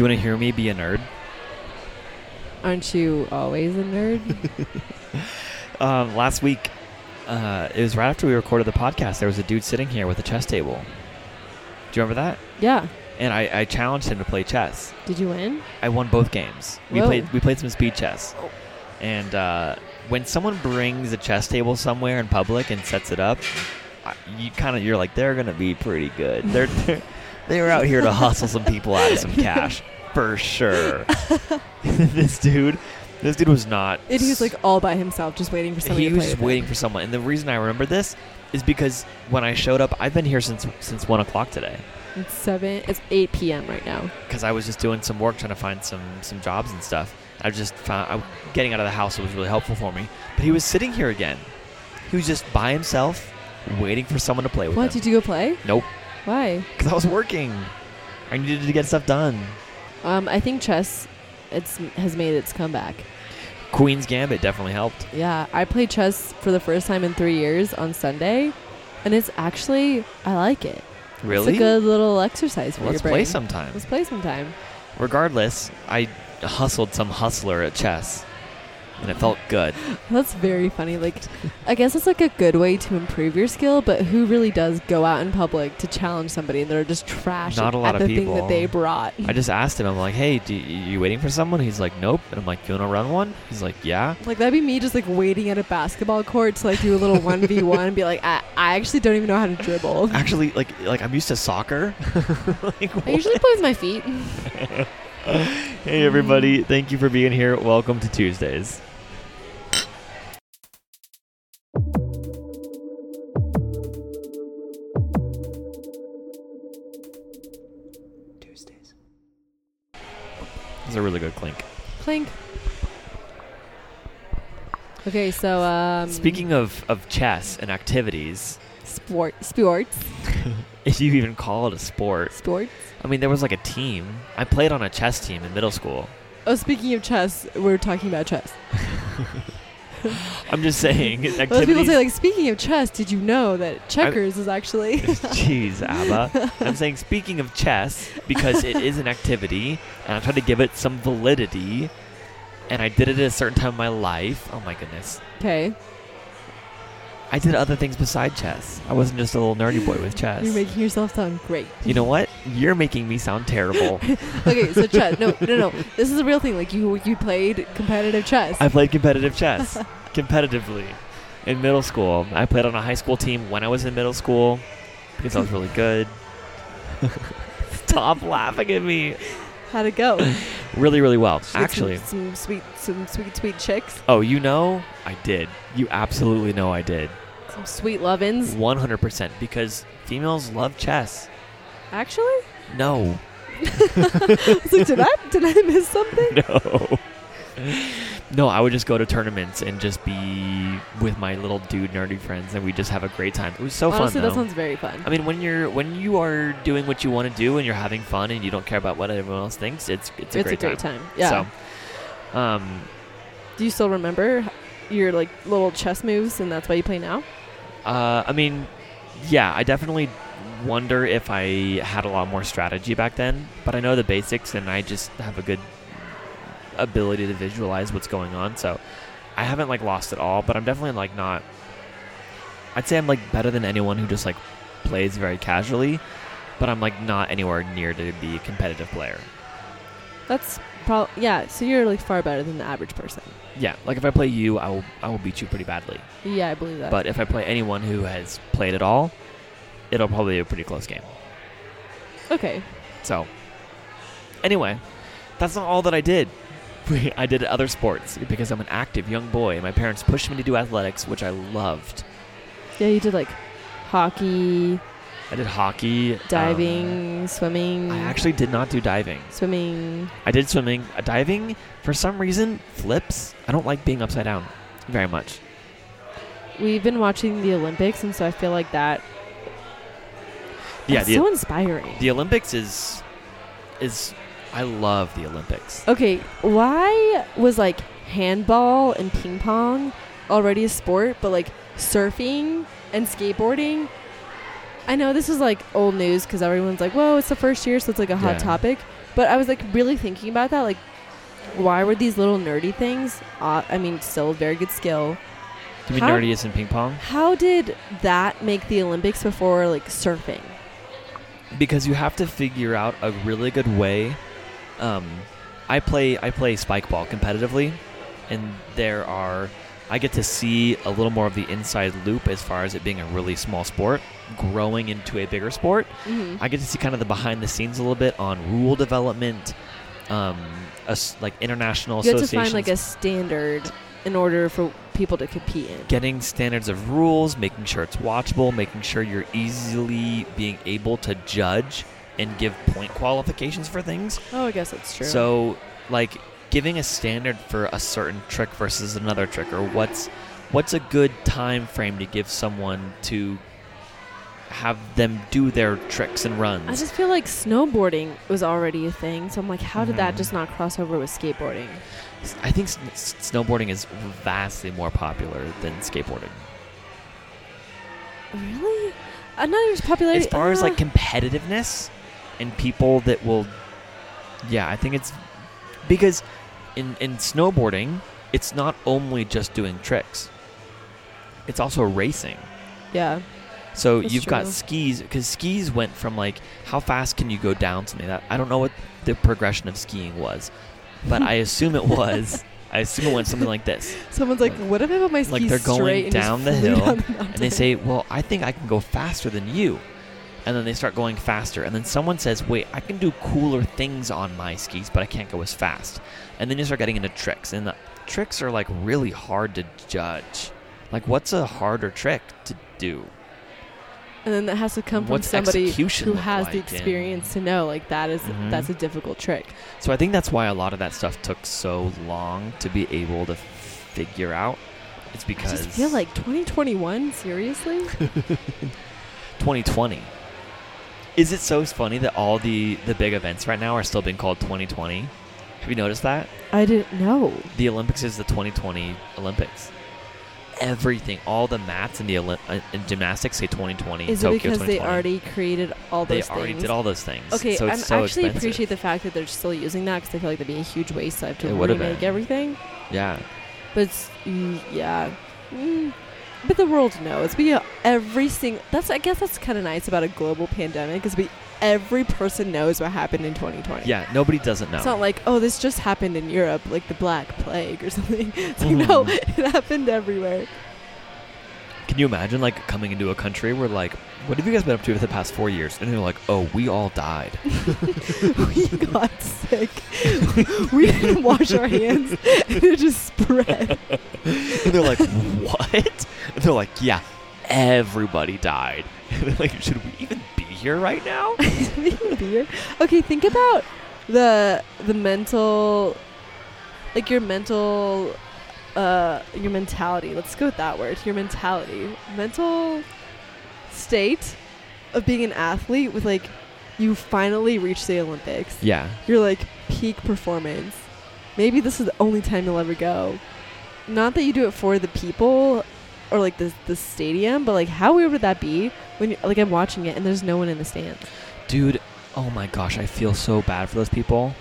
Do you want to hear me be a nerd? Aren't you always a nerd? Um, last week, uh, it was right after we recorded the podcast. There was a dude sitting here with a chess table. Do you remember that? yeah. And I, I challenged him to play chess. Did you win? I won both games. We Whoa. played we played some speed chess. Oh. And uh, when someone brings a chess table somewhere in public and sets it up, you kind of you're like they're gonna be pretty good. They're, they're they were out here to hustle some people out of some cash for sure. this dude, this dude was not. And he was like all by himself, just waiting for somebody he to was just waiting him. for someone. And the reason I remember this is because when I showed up, I've been here since since one o'clock today. It's seven. It's eight p.m. right now. because I was just doing some work trying to find some some jobs and stuff. I was just found I, getting out of the house was really helpful for me. But he was sitting here again. He was just by himself, waiting for someone to play with What him. did you go play? Nope, Why? because I was working. I needed to get stuff done. Um, I think chess, it's has made its comeback. Queen's Gambit definitely helped. Yeah, I played chess for the first time in three years on Sunday, and it's actually I like it. Really? It's a good little exercise for Let's your brain. play sometime. Let's play sometime. Regardless, I hustled some hustler at chess, and it felt good. That's very funny. Like, I guess it's like a good way to improve your skill, but who really does go out in public to challenge somebody and they're just trash Not a lot at of the thing people. that they brought? I just asked him. I'm like, "Hey, do you, you waiting for someone?" He's like, "Nope." And I'm like, "You wanna run one?" He's like, "Yeah." Like that'd be me just like waiting at a basketball court to like do a little one v one and be like, I, I actually don't even know how to dribble. Actually, like like I'm used to soccer. Like, I usually play with my feet. hey everybody, thank you for being here. Welcome to. Tuesdays. That's a really good clink. Clink. Okay, so um, Speaking of, of chess and activities, sport, sports, if you even call it a sport, sports. I mean, there was like a team. I played on a chess team in middle school. Oh, speaking of chess, we're talking about chess. I'm just saying, Most people say like, speaking of chess, did you know that checkers is actually? Jeez, Abba. I'm saying, speaking of chess, because it is an activity, and I tried to give it some validity, and I did it at a certain time in my life. Oh my goodness. okay, I did other things beside chess. I wasn't just a little nerdy boy with chess. you're making yourself sound great. you know what? You're making me sound terrible. okay, so chess. No, no, no. This is a real thing. Like you, you played competitive chess. I played competitive chess competitively in middle school. I played on a high school team when I was in middle school because I was really good. Stop laughing at me. How'd it go? Really, really well. Actually, some, some sweet, some sweet, sweet chicks, oh, you know, I did. You absolutely know I did. Some sweet lovins. 100% because females love chess. Actually, No. Like, did I, did I miss something? No. No, I would just go to tournaments and just be with my little dude nerdy friends and we just have a great time. It was so Honestly, fun though. that sounds very fun. I mean, when you're when you are doing what you want to do and you're having fun and you don't care about what everyone else thinks, it's it's a, it's great, a great time. time. Yeah. So, um, Do you still remember your like little chess moves, and that's why you play now? Uh, I mean, yeah, I definitely wonder if I had a lot more strategy back then, but I know the basics and I just have a good ability to visualize what's going on. So, I haven't like lost it all, but I'm definitely like not. I'd say I'm like better than anyone who just like plays very casually, but I'm like not anywhere near to be a competitive player. That's probably yeah. So you're like far better than the average person. Yeah, like if I play you, I will I will beat you pretty badly. Yeah, I believe that. But if I play anyone who has played at all, it'll probably be a pretty close game. okay, So, anyway, that's not all that I did. I did other sports because I'm an active young boy. and My parents pushed me to do athletics, which I loved. yeah, you did like hockey, I did hockey, um, diving, swimming. I actually did not do diving. swimming. I did swimming. Uh, diving, for some reason, flips. I don't like being upside down very much. We've been watching the Olympics, and so I feel like that. Yeah, it's the, so inspiring. the Olympics is is I love the Olympics. Okay, why was like handball and ping pong already a sport, but like surfing and skateboarding I know this is like old news because everyone's like, "Whoa, it's the first year, so it's like a hot Yeah. topic." But I was like really thinking about that. Like, why were these little nerdy things? Uh, I mean, still a very good skill. To be How- nerdiest in ping pong? How did that make the Olympics before like surfing? because you have to figure out a really good way. Um, I play I play spike ball competitively, and there are I get to see a little more of the inside loop as far as it being a really small sport growing into a bigger sport. Mm-hmm. I get to see kind of the behind the scenes a little bit on rule development, um, as, like international You have to find like a standard in order for people to compete in. getting standards of rules, making sure it's watchable, making sure you're easily being able to judge and give point qualifications for things. Oh, I guess that's true. So, like giving a standard for a certain trick versus another trick, or what's what's a good time frame to give someone to have them do their tricks and runs. I just feel like snowboarding was already a thing. So I'm like, how did that Mhm. just not cross over with skateboarding? I think s- snowboarding is vastly more popular than skateboarding. Really? Uh, not even popularity. as far as uh, like competitiveness and people that will yeah i think it's because in in snowboarding it's not only just doing tricks. It's also racing. Yeah. so you've got skis because skis went from like how fast can you go down something that i don't know what the progression of skiing was but i assume it was. I assume it went something like this. Someone's like, what if I put my skis like they're going down the hill, down the and they say, "Well, I think I can go faster than you." And then they start going faster, and then someone says, "Wait, I can do cooler things on my skis, but I can't go as fast." And then you start getting into tricks, and the tricks are like really hard to judge. Like, what's a harder trick to do? and then that has to come from somebody who has the like? And- experience to know like that is- Mhm. that's a difficult trick. So I think that's why a lot of that stuff took so long to be able to figure out. It's I because just feel like 2021. Seriously? 2020. Is it so funny that all the the big events right now are still being called 2020? Have you noticed that? I didn't know. The Olympics is the 2020 Olympics. Everything, all the mats in the Olymp- uh, in gymnastics say 2020. Is Tokyo it because they already created all those? they already things? did all those things? Okay, so I so actually expensive. appreciate the fact that they're still using that because I feel like that'd be a huge waste. So I have to It remake everything. Yeah, But it's, mm, yeah, mm, but the world knows. But yeah, every single. That's I guess that's kind of nice about a global pandemic is we every person knows what happened in 2020. yeah. Nobody doesn't know. It's not like oh this just happened in Europe like the Black Plague or something. It's like no, Mhm. it happened everywhere. Can you imagine like coming into a country where like, what have you guys been up to for the past four years? And they're like, oh, we all died. we got sick. we didn't wash our hands, and it just spread. and they're like, what? And they're like, yeah, everybody died. And they're like, should we even be here right now? Okay, think about the the mental, like your mental, uh, your mentality. Let's go with that word. Your mentality, mental state of being an athlete with like you finally reach the Olympics. Yeah. You're like peak performance. Maybe this is the only time you'll ever go. Not that you do it for the people or like the the stadium, but like how weird would that be when like I'm watching it and there's no one in the stands. Dude, oh my gosh, I feel so bad for those people.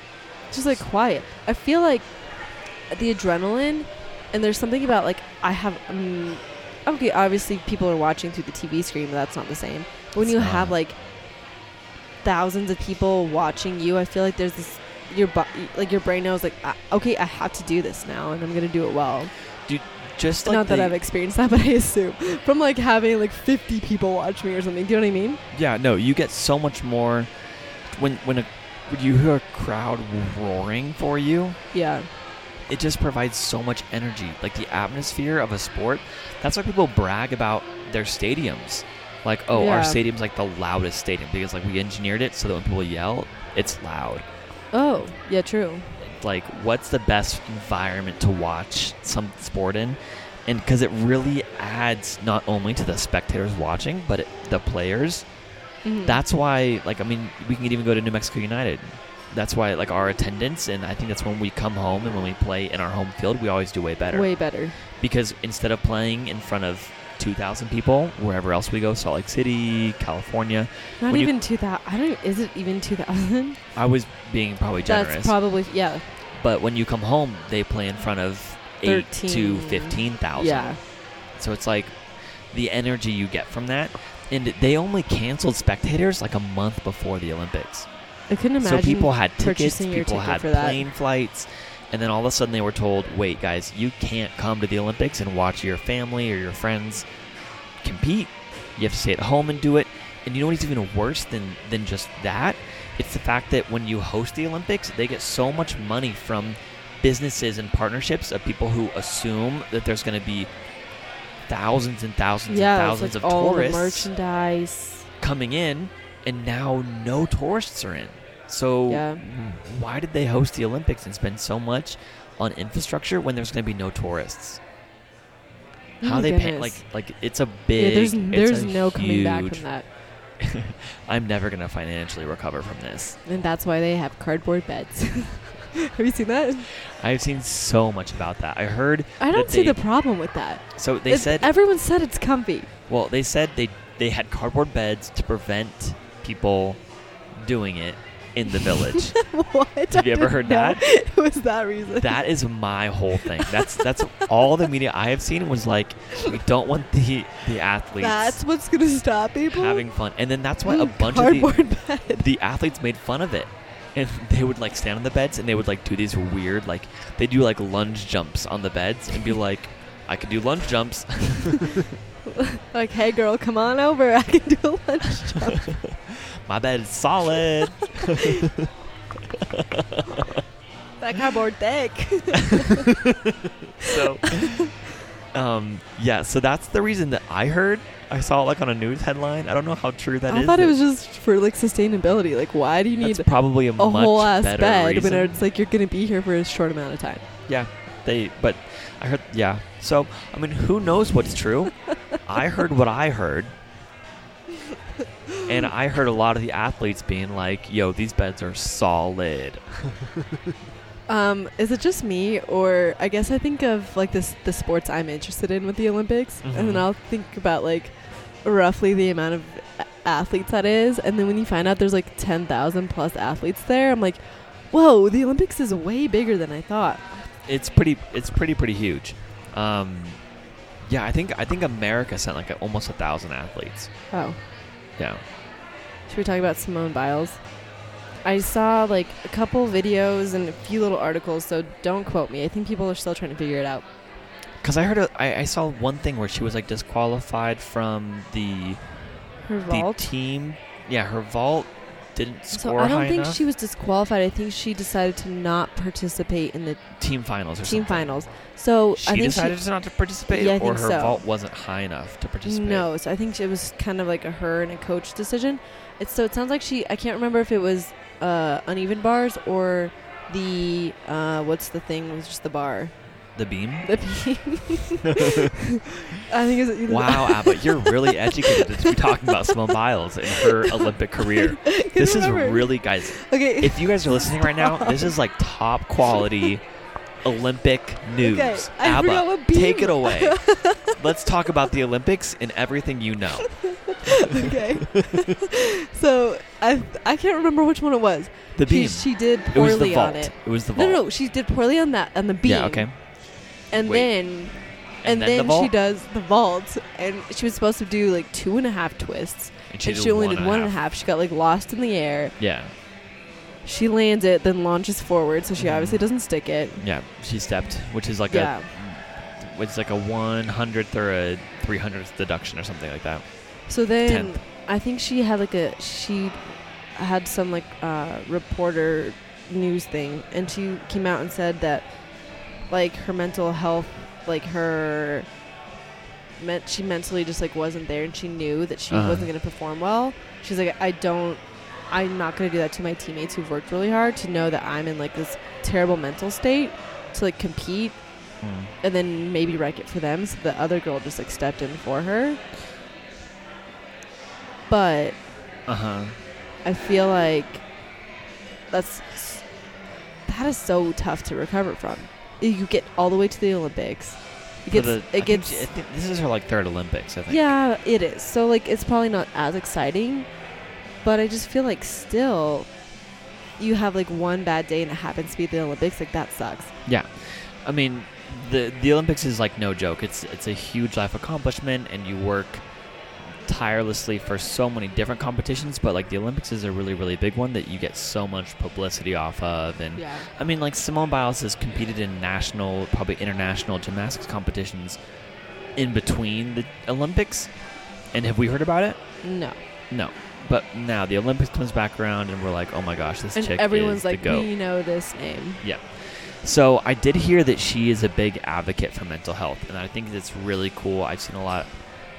It's just like quiet. I feel like the adrenaline, and there's something about like I have. Um, okay, obviously people are watching through the TV screen, but that's not the same. But when It's you not. have like thousands of people watching you, I feel like there's this. Your bo- like your brain knows like "Ah, okay I have to do this now and I'm gonna do it well. Just like Not that I've experienced that, but I assume from like having like 50 people watch me or something. Do you know what I mean? Yeah, no, you get so much more when when a when you hear a crowd roaring for you. Yeah. It just provides so much energy, like the atmosphere of a sport. That's why people brag about their stadiums. Like, oh, our stadium's like the loudest stadium because like we engineered it so that when people yell, it's loud. Oh, yeah, true. Like what's the best environment to watch some sport in and because it really adds not only to the spectators watching but it, the players Mhm. that's why like i mean we can even go to new mexico united that's why like our attendance and i think that's when we come home and when we play in our home field we always do way better way better. because instead of playing in front of 2,000 people wherever else we go, Salt Lake City, California. Not When even two thousand. I don't. Is it even two thousand? I was being probably generous. That's probably yeah. but when you come home, they play in front of 8 to 13. 15,000. Yeah. So it's like the energy you get from that. And they only canceled spectators like a month before the Olympics. I couldn't imagine. So people had tickets, people ticket had plane flights, and then all of a sudden they were told, "Wait, guys, you can't come to the Olympics and watch your family or your friends compete. You have to stay at home and do it." And you know what's even worse than than just that? It's the fact that when you host the Olympics, they get so much money from businesses and partnerships of people who assume that there's going to be thousands and thousands yeah, and thousands like of all tourists the merchandise. coming in, and now no tourists are in. So Yeah. why did they host the Olympics and spend so much on infrastructure when there's going to be no tourists? Oh How they pay like like it's a Yeah, big. there's there's a no coming back from that, I'm never going to financially recover from this. and that's why they have cardboard beds. have you seen that? I've seen so much about that. I heard I don't see they- the problem with that. so they It's- said everyone said it's comfy. well they said they they had cardboard beds to prevent people doing it in the village. what? Have you ever heard know that? It was that reason. that is my whole thing. That's that's all the media I have seen was like we don't want the the athletes That's what's gonna stop people. having fun, and then that's why a bunch of the, bed. the athletes made fun of it, and they would like stand on the beds and they would like do these weird like they do like lunge jumps on the beds and be like, I could do lunge jumps. like, hey girl, come on over. I can do a lunch jump. My bed is solid. that cardboard thick. so um yeah so that's the reason that i heard i saw it like on a news headline i don't know how true that is. I thought it was just for like sustainability. Like, why do you need that's probably a, a much whole ass better bed reason. when it's like you're gonna be here for a short amount of time? yeah they but i heard yeah so i mean who knows what's true i heard what i heard and i heard a lot of the athletes being like yo these beds are solid. Um, is it just me, or I guess I think of like this the sports I'm interested in with the Olympics, and then. I'll think about like roughly the amount of athletes that is, and then when you find out there's like ten thousand plus athletes there, I'm like, whoa, the Olympics is way bigger than I thought. it's pretty it's pretty pretty huge. Um yeah i think i think america sent like a, almost a thousand athletes. Oh, yeah should we talk about Simone Biles? I saw like a couple videos and a few little articles, so don't quote me. I think people are still trying to figure it out. Because I heard, a, I, I saw one thing where she was like disqualified from the Her the vault. team. Yeah, her vault didn't score. So I don't think enough. she was disqualified. I think she decided to not participate in the team finals or team something. finals. So She I think she decided she, not to participate, Yeah, or her so. vault wasn't high enough to participate. no. So I think it was kind of like a her and a coach decision. It's so it sounds like she. I can't remember if it was uh, uneven bars or the uh, what's the thing? It was just the bar. the beam. The beam. I think it's either Wow, Abbott, you're really educated to be talking about Simone Biles and her Olympic career. This is really, guys. okay. If you guys are listening right now, this is like top quality Olympic news. Okay, I Abba, take it away. Let's talk about the Olympics and everything you know. okay. so I I can't remember which one it was. The She, beam. she did it was the poorly vault. on it. It was the No, vault. no, no, she did poorly on that on the beam. Yeah, okay. And Wait. then and, then the she does the vault, and she was supposed to do like two and a half twists, And and she only did one and a half. She got like lost in the air. Yeah, She lands it, then launches forward, so she Mhm. obviously doesn't stick it. yeah. She stepped, which is like Yeah. a, it's like a one hundredth or a three hundredth deduction or something like that. So then Tenth. I think she had like a she had some like uh, reporter news thing, and she came out and said that like her mental health, like her meant she mentally just like wasn't there, and she knew that she Uh-huh. wasn't going to perform well. She's like, I don't. I'm not going to do that to my teammates who've worked really hard to know that I'm in like this terrible mental state to like compete Mm. and then maybe wreck it for them. So the other girl just like stepped in for her. But Uh huh. I feel like that's that is so tough to recover from. You get all the way to the Olympics, It gets the- it gets she- I think this is her like third Olympics. I think. yeah, it is. So like it's probably not as exciting, but I just feel like still you have like one bad day and it happens to be the Olympics, like that sucks. Yeah, I mean, the the Olympics is like no joke. It's it's a huge life accomplishment, and you work tirelessly for so many different competitions. But like the Olympics is a really really big one that you get so much publicity off of, and Yeah. I mean, like Simone Biles has competed in national, probably international gymnastics competitions in between the Olympics. And have we heard about it? No. No. But now the Olympics comes back around, and we're like, oh my gosh, this And chick everyone's is like, the goat. we know this name. Yeah. So I did hear that she is a big advocate for mental health, and I think that's really cool. I've seen a lot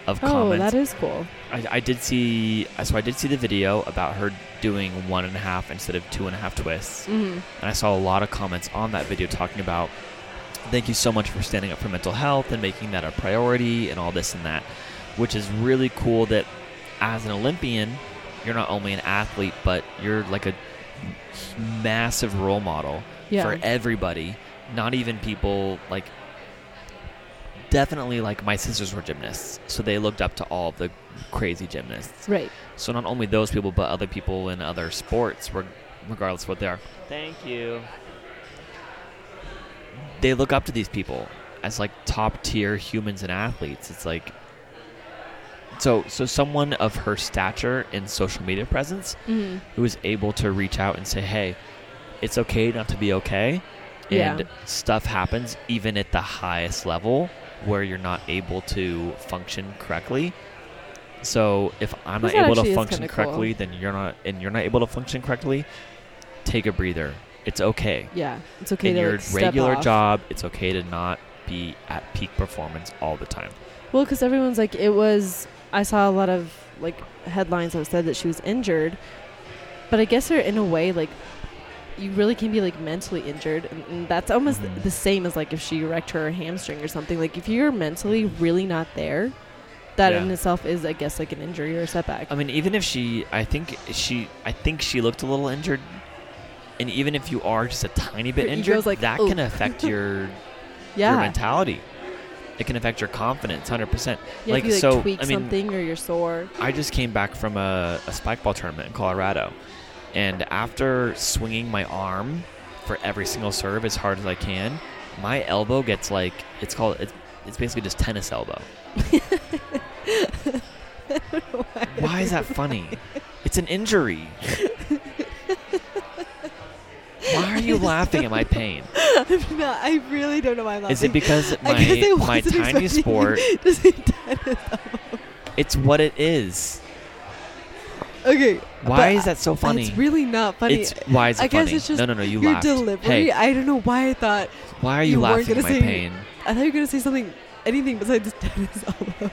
of Oh, comments. that is cool. I, I did see, so I did see the video about her doing one and a half instead of two and a half twists, hmm and I saw a lot of comments on that video talking about, thank you so much for standing up for mental health and making that a priority and all this and that, which is really cool. That as an Olympian, you're not only an athlete, but you're like a massive role model Yeah. for everybody, not even people like definitely like my sisters were gymnasts, so they looked up to all of the crazy gymnasts. right. So not only those people, but other people in other sports, regardless of what they are. Thank you. They look up to these people as like top tier humans and athletes. It's like so so someone of her stature and social media presence hmm who is able to reach out and say, "Hey, it's okay not to be okay." And Yeah. stuff happens even at the highest level where you're not able to function correctly. So if I'm not able to function kinda cool. correctly, then you're not, and you're not able to function correctly. Take a breather. It's okay. Yeah. It's okay In to your like, regular off. job, it's okay to not be at peak performance all the time. Well, because everyone's like, it was. I saw a lot of like headlines that said that she was injured, but I guess they're in a way like you really can be like mentally injured, and, and that's almost Mhm. the same as like if she wrecked her hamstring or something. Like if you're mentally really not there, that Yeah. in itself is, I guess, like an injury or a setback. I mean, even if she, I think she, I think she looked a little injured, and even if you are just a tiny bit Your injured, like, that "Oh." can affect your yeah. your mentality. It can affect your confidence, hundred percent. Yeah, like, if you like so, tweak I mean- something or you're sore. I just came back from a, a spike ball tournament in Colorado, and after swinging my arm for every single serve as hard as I can, my elbow gets like it's called it's, it's basically just tennis elbow. Why is that funny? It's an injury. Why are you laughing at my pain? I'm not, I really don't know why I'm laughing. Is it because I I my my tiny sport? you to say tennis elbow. It's what it is. Okay. Why is that so funny? It's really not funny. It's why is it I guess funny? it's just no, no, no. You Your laughed. delivery, Hey, I don't know why I thought why are you, you laughing at my say- pain? I thought you were gonna say something anything besides tennis elbow.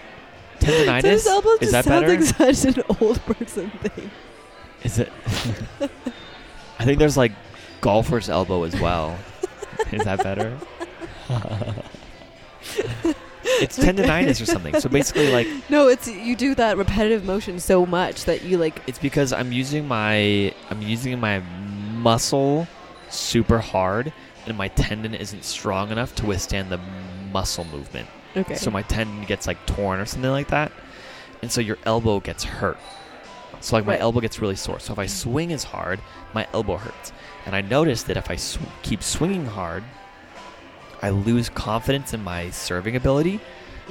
Tendonitis? Tennis elbow is just that sounds better? like such an old person thing. Is it? I think there's like golfer's elbow as well. is that better? it's tendonitis or something. So basically, like No, it's you do that repetitive motion so much that you like it's because I'm using my I'm using my muscle super hard, and my tendon isn't strong enough to withstand the muscle movement. okay. So my tendon gets like torn or something like that, and so your elbow gets hurt. So like my Right. elbow gets really sore. So if I swing as hard, my elbow hurts. And I noticed that if I sw- keep swinging hard, I lose confidence in my serving ability.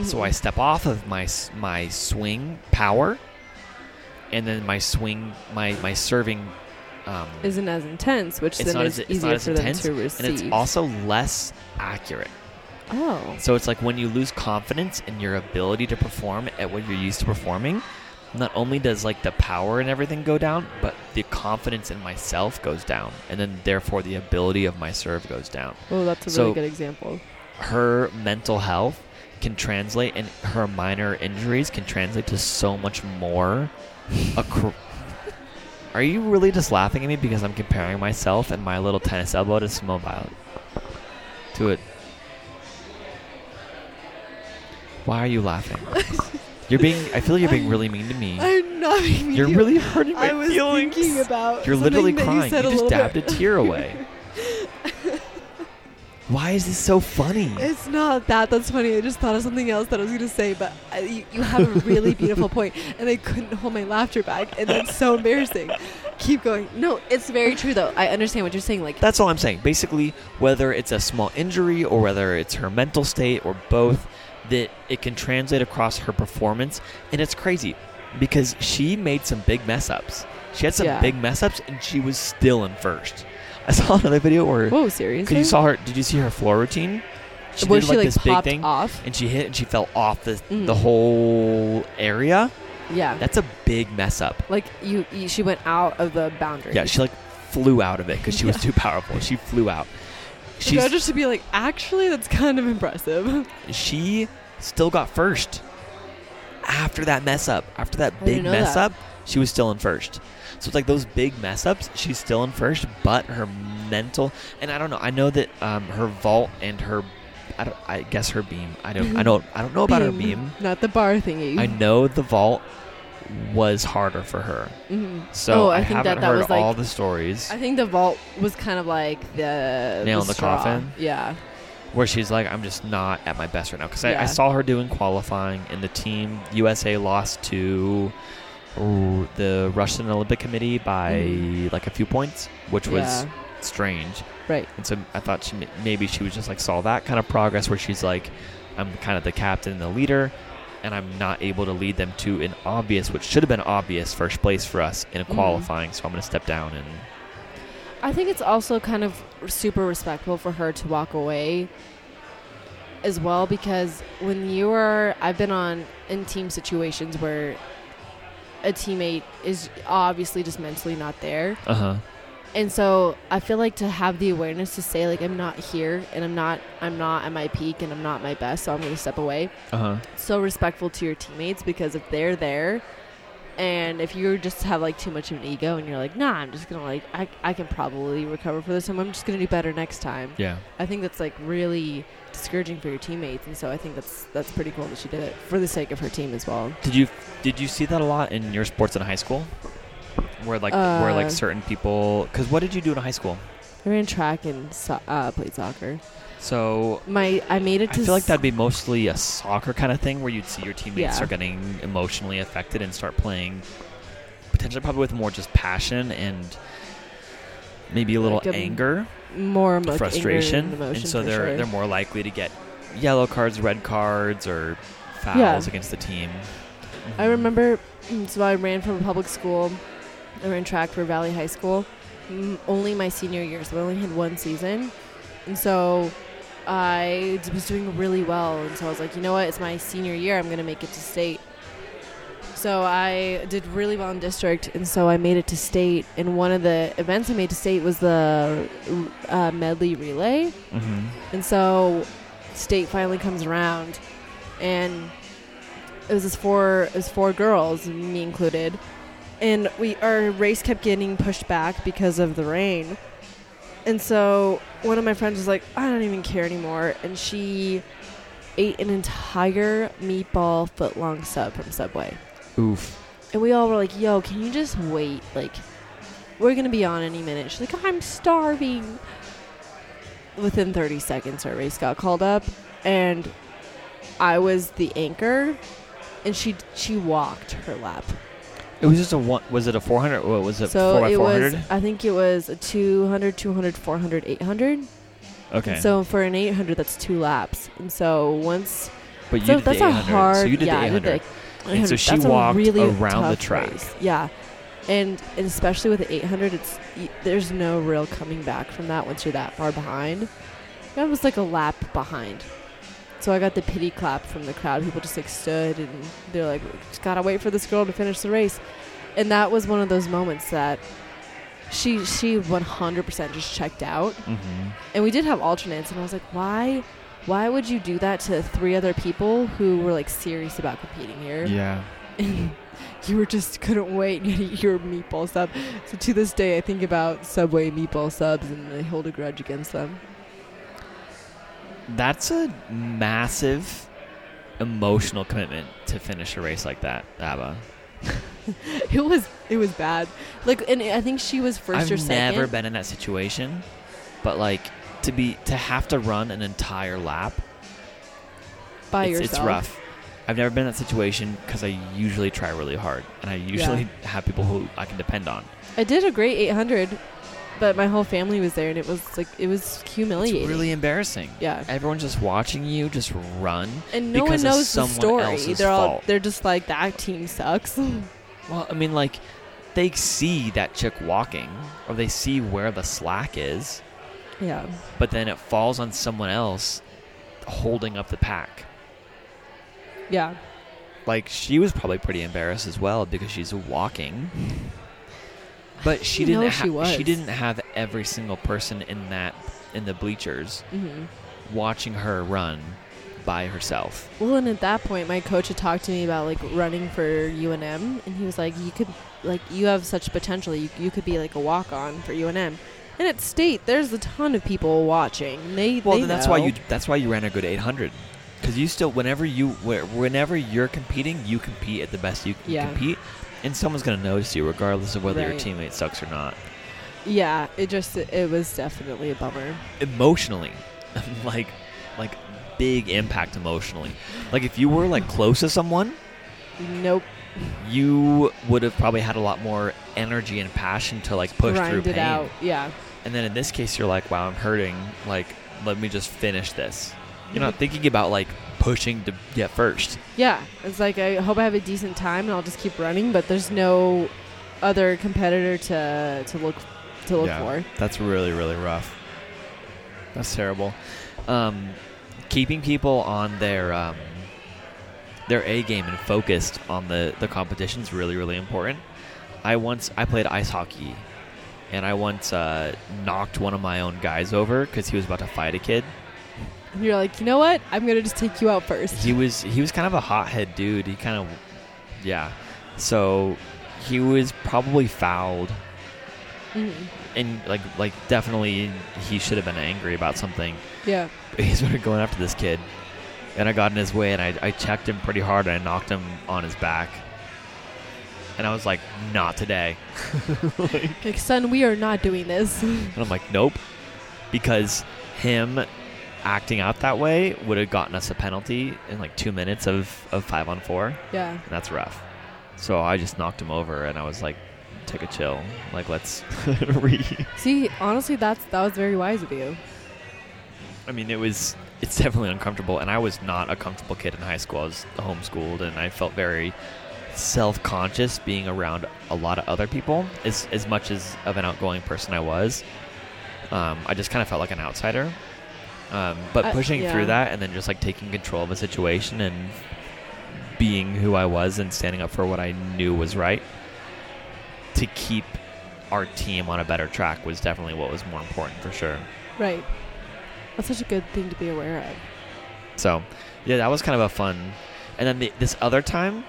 So I step off of my my swing power, and then my swing my my serving. Um, isn't as intense, which then not is as- it's not easier as for intense, them to receive. and it's also less accurate. oh, So it's like when you lose confidence in your ability to perform at what you're used to performing, not only does like the power and everything go down, but the confidence in myself goes down, and then therefore the ability of my serve goes down. oh, that's a So- really good example. Her mental health can translate, and her minor injuries can translate to so much more. Are you really just laughing at me because I'm comparing myself and my little tennis elbow to Simone Biles? To it. Why are you laughing? You're being. I feel you're being really mean to me. I'm not. being You're mean. really hurting my I was feelings. thinking about. You're literally crying. You, You just dabbed bit- a tear away. Why is this so funny? It's not that. That's funny. I just thought of something else that I was gonna say, but uh, you, you have a really beautiful point, and I couldn't hold my laughter back, and that's so embarrassing. Keep going. No, it's very true though. I understand what you're saying. Like, That's all I'm saying. Basically, whether it's a small injury or whether it's her mental state or both, that it can translate across her performance. And it's crazy because she made some big mess ups. She had some Yeah. big mess ups and she was still in first. I saw another video where whoa, seriously? because you saw her. Did you see her floor routine? She Where did she like like this big thing, off. and she hit and she fell off the Mm. the whole area. Yeah. That's a big mess up. like you, you, she went out of the boundary. Yeah, she like flew out of it because she was too powerful. She flew out. The She's judges should be like, actually, that's kind of impressive. she still got first after that mess up. After that big mess that. up, she was still in first. So it's like those big mess ups, she's still in first, but her mental and I don't know. I know that um, her vault and her, I don't. I guess her beam. I don't. I don't. I don't know about her beam. not the bar thingy. I know the vault was harder for her. Mhm. So Oh, I, I think haven't that that heard was, like- all the stories I think the vault was kind of like the Nail in the straw. coffin? Yeah. Where she's like, I'm just not at my best right now. Because I, I saw her doing qualifying, and the team USA lost to ooh, the Russian Olympic Committee by Mhm. like a few points, which was Yeah. strange. Right. And so I thought she, maybe she was just like saw that kind of progress where she's like, I'm kind of the captain and the leader, and I'm not able to lead them to an obvious, which should have been obvious first place for us in a Mhm. qualifying. So I'm going to step down and I think it's also kind of super respectful for her to walk away as well because when you are I've been on in team situations where a teammate is obviously just mentally not there. uh huh. And so I feel like to have the awareness to say like I'm not here and I'm not I'm not at my peak and I'm not my best, so I'm going to step away. Uh huh. so respectful to your teammates because if they're there and if you just have like too much of an ego and you're like nah i'm just gonna like i, I can probably recover for this time i'm just gonna do better next time Yeah. i think that's like really discouraging for your teammates and so i think that's that's pretty cool that she did it for the sake of her team as well Did you did you see that a lot in your sports in high school? Where like where like Uh, certain people because what did you do in high school? i ran track and so- uh, played soccer So my i made it to I feel like that'd be mostly a soccer kind of thing where you'd see your teammates Yeah. start getting emotionally affected and start playing potentially probably with more just passion and maybe a little Like, um, anger, more emo- anger frustration, and, emotion so they're sure. they're more likely to get yellow cards, red cards, or fouls Yeah. against the team. I remember, so I ran from a public school. I ran track for Valley High School. Mm, only my senior year, so I only had one season, and so I was doing really well. And so I was like, you know what? It's my senior year. I'm gonna make it to state. So I did really well in district, and so I made it to state. And one of the events I made to state was the uh, medley relay. hmm And so state finally comes around and it was this four it was four girls, me included. And we our race kept getting pushed back because of the rain. And so one of my friends was like, I don't even care anymore and she ate an entire meatball foot long sub from Subway. Oof. And we all were like, yo, can you just wait? Like, we're going to be on any minute. She's like, I'm starving. Within 30 seconds, our race got called up, and I was the anchor, and she she walked her lap. It was just a one. Was it a 400? What was it? so it 400? was, I think it was a 200, 200, 400, 800. okay. And so for an 800, that's two laps. And so once, but you so did that's the a 800. hard, so you did yeah, the I 800. did the And so she That's walked really around the track. race. Yeah, and, and especially with the 800, it's y- there's no real coming back from that once you're that far behind. I was like a lap behind, so I got the pity clap from the crowd. People just like stood and they're like, "Just gotta wait for this girl to finish the race," and that was one of those moments that she she 100% just checked out. hmm And we did have alternates, and I was like, why? Why would you do that to three other people who were like serious about competing here? Yeah. You were just couldn't wait to eat your meatball sub. So to this day, I think about Subway meatball subs, and I hold a grudge against them. That's a massive emotional commitment to finish a race like that, Abba. It was it was bad. Like, and I think she was 1st or second. I've never been in that situation, but like to be to have to run an entire lap. By it's, yourself. it's rough. I've never been in that situation because I usually try really hard, and I usually have people who I can depend on. I did a great 800, but my whole family was there, and it was like it was humiliating. It's really embarrassing. yeah. Everyone's just watching you just run. And no because one knows the someone story. They're all fault. they're just like that team sucks. Well, I mean, like, they see that chick walking, or they see where the slack is, yeah. but then it falls on someone else holding up the pack. Yeah. Like, she was probably pretty embarrassed as well because she's walking. But she didn't know she was. she didn't have every single person in that in the bleachers hmm watching her run by herself. Well, and at that point, my coach had talked to me about like running for UNM, and he was like, "You could, like, you have such potential. You, you could be like a walk on for UNM." And at state, there's a ton of people watching. They Well, they then that's why you that's why you ran a good 800. Because you still, whenever you, whenever you're competing, you compete at the best you can Yeah. compete, and someone's gonna notice you, regardless of whether your teammate sucks or not. Yeah, it just it was definitely a bummer. Emotionally, like, like big impact emotionally. Like if you were like close to someone, Nope. you would have probably had a lot more energy and passion to like push Grind through it pain. out. Yeah. And then in this case, you're like, wow, I'm hurting. Like, let me just finish this. You're mm-hmm. not thinking about like pushing to get first. Yeah. It's like I hope I have a decent time and I'll just keep running, but there's no other competitor to to look to look Yeah. for. That's really, really rough. That's terrible. Um, keeping people on their um, their A game and focused on the the competition is really, really important. I once I played ice hockey, and I once uh, knocked one of my own guys over because he was about to fight a kid. And you're like, you know what? I'm gonna just take you out first. He was he was kind of a hothead dude. He kind of yeah. So he was probably fouled Mhm. and like like definitely he should have been angry about something. Yeah. But he started going after this kid, and I got in his way and I, I checked him pretty hard and I knocked him on his back. And I was like, not today. like, Like, son, we are not doing this. and I'm like, nope, because him acting out that way would have gotten us a penalty in like two minutes of, of five on four, yeah. and that's rough. So I just knocked him over and I was like, take a chill. Like, let's re. See, honestly, that's that was very wise of you. I mean, it was. It's definitely uncomfortable, and I was not a comfortable kid in high school. I was homeschooled, and I felt very self-conscious being around a lot of other people. As as much as of an outgoing person I was, um, I just kind of felt like an outsider. Um, but Uh, pushing yeah. through that, and then just like taking control of a situation and being who I was, and standing up for what I knew was right, to keep our team on a better track was definitely what was more important for sure. Right. That's such a good thing to be aware of. So, yeah, that was kind of a fun. And then the, this other time,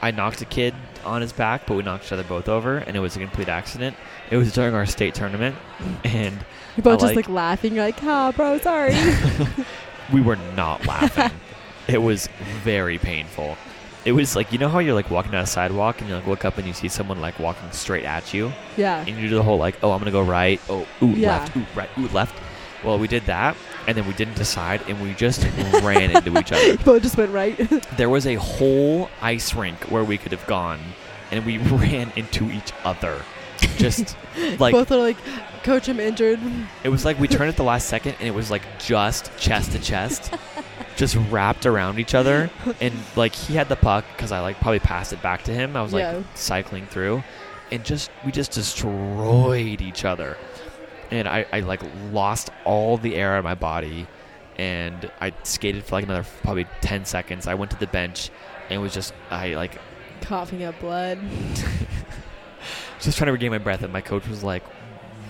I knocked a kid on his back, but we knocked each other both over, and it was a complete accident. It was during our state tournament, and You're both I just like- like laughing. You're like, ah, bro, sorry. we were not laughing. it was very painful. It was like you know how you're like walking down a sidewalk and you like look up and you see someone like walking straight at you, yeah. and you do the whole like, oh, I'm gonna go right, oh, ooh, Yeah. left, ooh, right, ooh, left. Well, we did that, and then we didn't decide, and we just ran into each other. Both just went right. There was a whole ice rink where we could have gone, and we ran into each other. Just like both are like, coach, I'm injured. it was like we turned at the last second, and it was like just chest to chest, just wrapped around each other. And like he had the puck because I like probably passed it back to him. I was like Yeah. cycling through, and just we just destroyed each other. And I, I like lost all the air out of my body, and I skated for like another probably ten seconds. I went to the bench, and was just I like Coughing up blood. just trying to regain my breath, and my coach was like,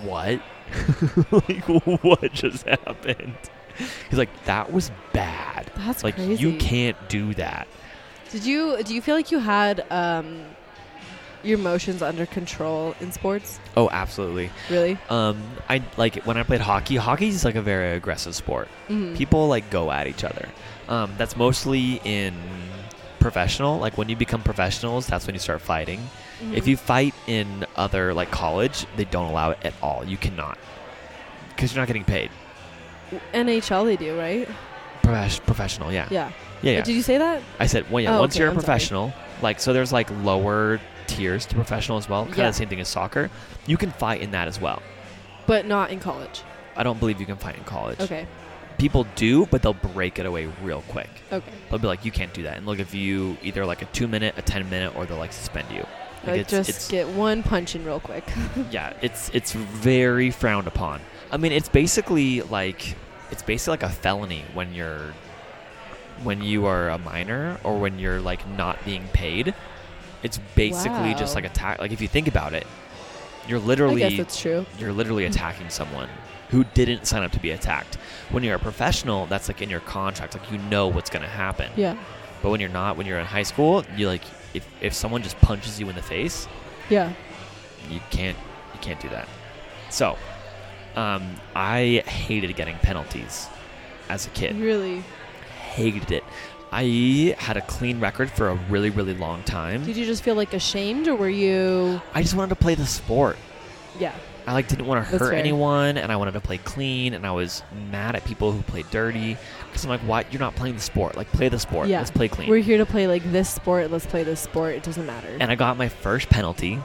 "What? like, what just happened?" He's like, "That was bad. That's like, crazy. you can't do that." Did you do you feel like you had um your emotions under control in sports? Oh, absolutely. Really? Um, I like when I played hockey. Hockey is like a very aggressive sport. Mhm. People like go at each other. Um, that's mostly in professional. Like when you become professionals, that's when you start fighting. If Mhm. you fight in other like college, they don't allow it at all. You cannot because you're not getting paid. NHL they do, right? Profes- professional, yeah. Yeah. Yeah, yeah. Did you say that? I said, well, yeah. Oh, once okay, you're a I'm sorry. professional, like, so there's like lower tiers to professional as well. Kind of the same thing as soccer. You can fight in that as well. But not in college. I don't believe you can fight in college. Okay. People do, but they'll break it away real quick. Okay. They'll be like, you can't do that, and they'll give you either like a two minute, a ten minute, or they'll like suspend you. Like, it's- just it's- get one punch in real quick. yeah, it's it's very frowned upon. I mean, it's basically like it's basically like a felony when you're when you are a minor or when you're like not being paid. It's basically just Wow. like attack. Like if you think about it, you're literally I guess that's true. you're literally attacking someone who didn't sign up to be attacked. When you're a professional, that's like in your contract. Like you know what's going to happen. Yeah. But when you're not, when you're in high school, you like if if someone just punches you in the face, Yeah. you can't you can't do that. So, um, I hated getting penalties as a kid. Really. Hated it. I had a clean record for a really really long time. Did you just feel like ashamed or were you I just wanted to play the sport. Yeah. I like didn't want to That's hurt fair. anyone, and I wanted to play clean. And I was mad at people who played dirty because I'm like, "What? You're not playing the sport. Like, play the sport. Yeah. Let's play clean." We're here to play like this sport, let's play this sport. It doesn't matter. and I got my first penalty.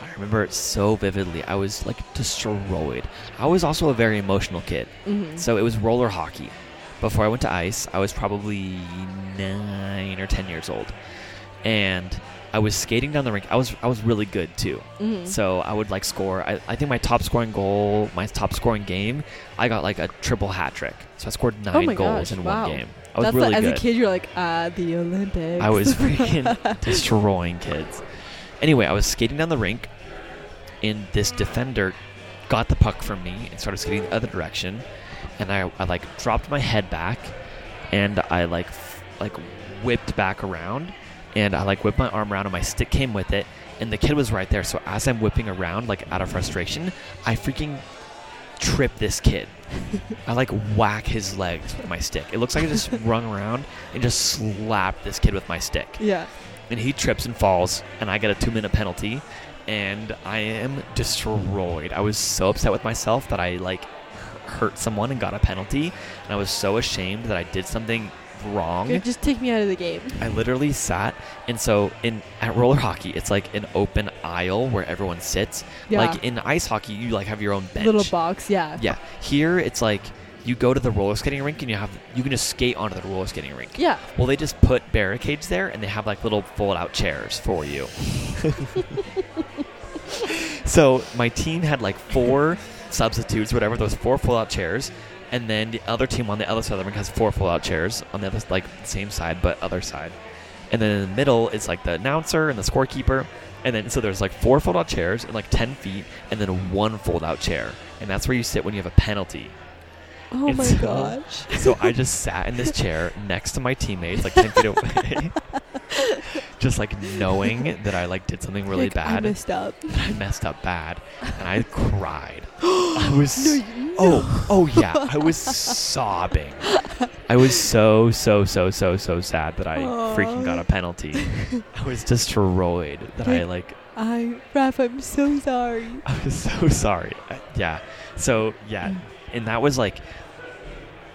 I remember it so vividly. I was like destroyed. I was also a very emotional kid. Mhm. So it was roller hockey. Before I went to ice, I was probably nine or ten years old, and I was skating down the rink. I was I was really good too. Mhm. So I would like score. I, I think my top scoring goal, my top scoring game, I got like a triple hat trick. So I scored nine Oh goals gosh, in wow. one game. I was That's really the, as a kid you're like, ah, the Olympics. I was freaking destroying kids. Anyway, I was skating down the rink, and this defender got the puck from me and started skating the other direction, and I, I like dropped my head back, and I like f- like whipped back around, and I like whipped my arm around, and my stick came with it, and the kid was right there. So as I'm whipping around, like out of frustration, I freaking trip this kid. I like whack his legs with my stick. It looks like I just run around and just slap this kid with my stick. Yeah. And he trips and falls, and I get a two minute penalty, and I am destroyed. I was so upset with myself that I like hurt someone and got a penalty, and I was so ashamed that I did something wrong. Good, Just take me out of the game. I literally sat, and so in at roller hockey, it's like an open aisle where everyone sits. Yeah. Like in ice hockey, you like have your own bench. Little box, yeah. Yeah. Here, it's like you go to the roller skating rink and you have you can just skate onto the roller skating rink. Yeah. Well, they just put barricades there, and they have like little fold-out chairs for you. so my team had like four substitutes, whatever. Those four fold-out chairs, and then the other team on the other side of the rink has four fold-out chairs on the other like same side but other side. And then in the middle is like the announcer and the scorekeeper. And then so there's like four fold-out chairs and like ten feet, and then one fold-out chair, and that's where you sit when you have a penalty. Oh And my so- gosh. So I just sat in this chair next to my teammates, like ten feet away, just like knowing that I like did something really Like, I bad. messed up. I messed up bad, and I cried. I was No, you- oh oh yeah, I was sobbing. I was so so so so so sad that I freaking got a penalty. I was destroyed that I like I, Raph, I'm so sorry. I was so sorry. Uh, yeah. So yeah, and that was like,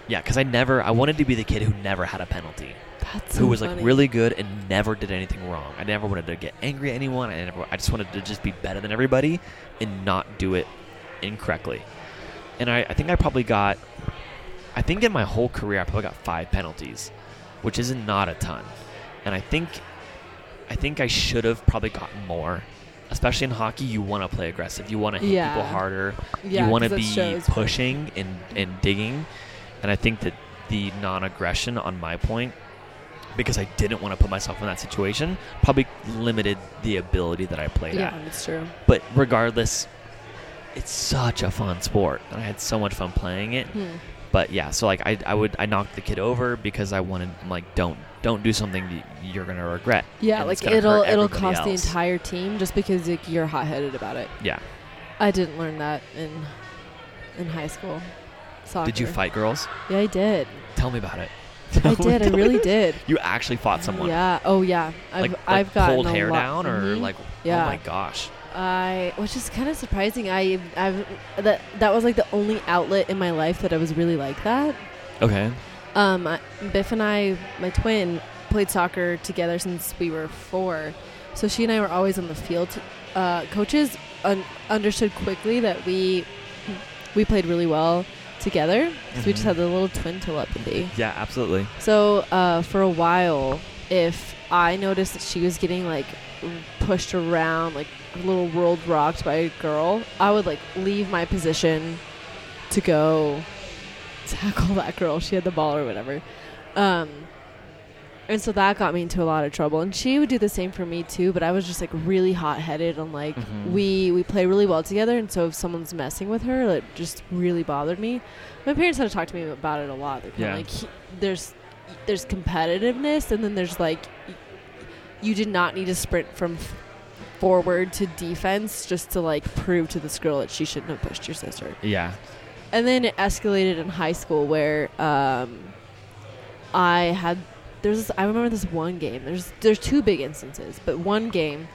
yeah, because I never, I wanted to be the kid who never had a penalty, That's who so was like really good and never did anything wrong. I never wanted to get angry at anyone. I never, I just wanted to just be better than everybody and not do it incorrectly. And I, I think I probably got, I think in my whole career I probably got five penalties, which is not a ton. And I think, I think I should have probably gotten more. Especially in hockey, you want to play aggressive. You want to hit Yeah. people harder Yeah, you want to be pushing and, and digging. And I think that the non aggression on my point, because I didn't want to put myself in that situation, probably limited the ability that I played Yeah, at. that's true. But regardless, it's such a fun sport. And I had so much fun playing it. Hmm. But yeah, so like I, I would I knocked the kid over because I wanted like don't don't do something that you're gonna regret. Yeah, like it'll it'll cost the entire team just because like, you're hot headed about it. Yeah. I didn't learn that in in high school. Soccer. Did you fight girls? Yeah, I did. Tell me about it. I did. I really did. You actually fought someone. Yeah. Oh yeah. I've like, like I've got pulled hair down or Mhm. like Yeah. oh my gosh I, which is kind of surprising. I, I've that that was like the only outlet in my life that I was really like that. Okay. Um, I- Biff and I, my twin, played soccer together since we were four. So she and I were always on the field. Uh, coaches un- understood quickly that we we played really well together. 'cause we just Mhm. had the little twin telepathy. Yeah, absolutely. So uh, for a while, if I noticed that she was getting like pushed around, like a little world rocked by a girl, I would like leave my position to go tackle that girl. She had the ball or whatever. Um, and so that got me into a lot of trouble. And she would do the same for me too. But I was just like really hot headed and like Mhm. we we play really well together. And so if someone's messing with her, it just really bothered me. My parents had to talk to me about it a lot. They're Yeah. like he, there's there's competitiveness, and then there's like you did not need to sprint from f- forward to defense just to like prove to this girl that she shouldn't have pushed your sister. Yeah. And then it escalated in high school where um, I had there's this, I remember this one game. There's there's two big instances, but one game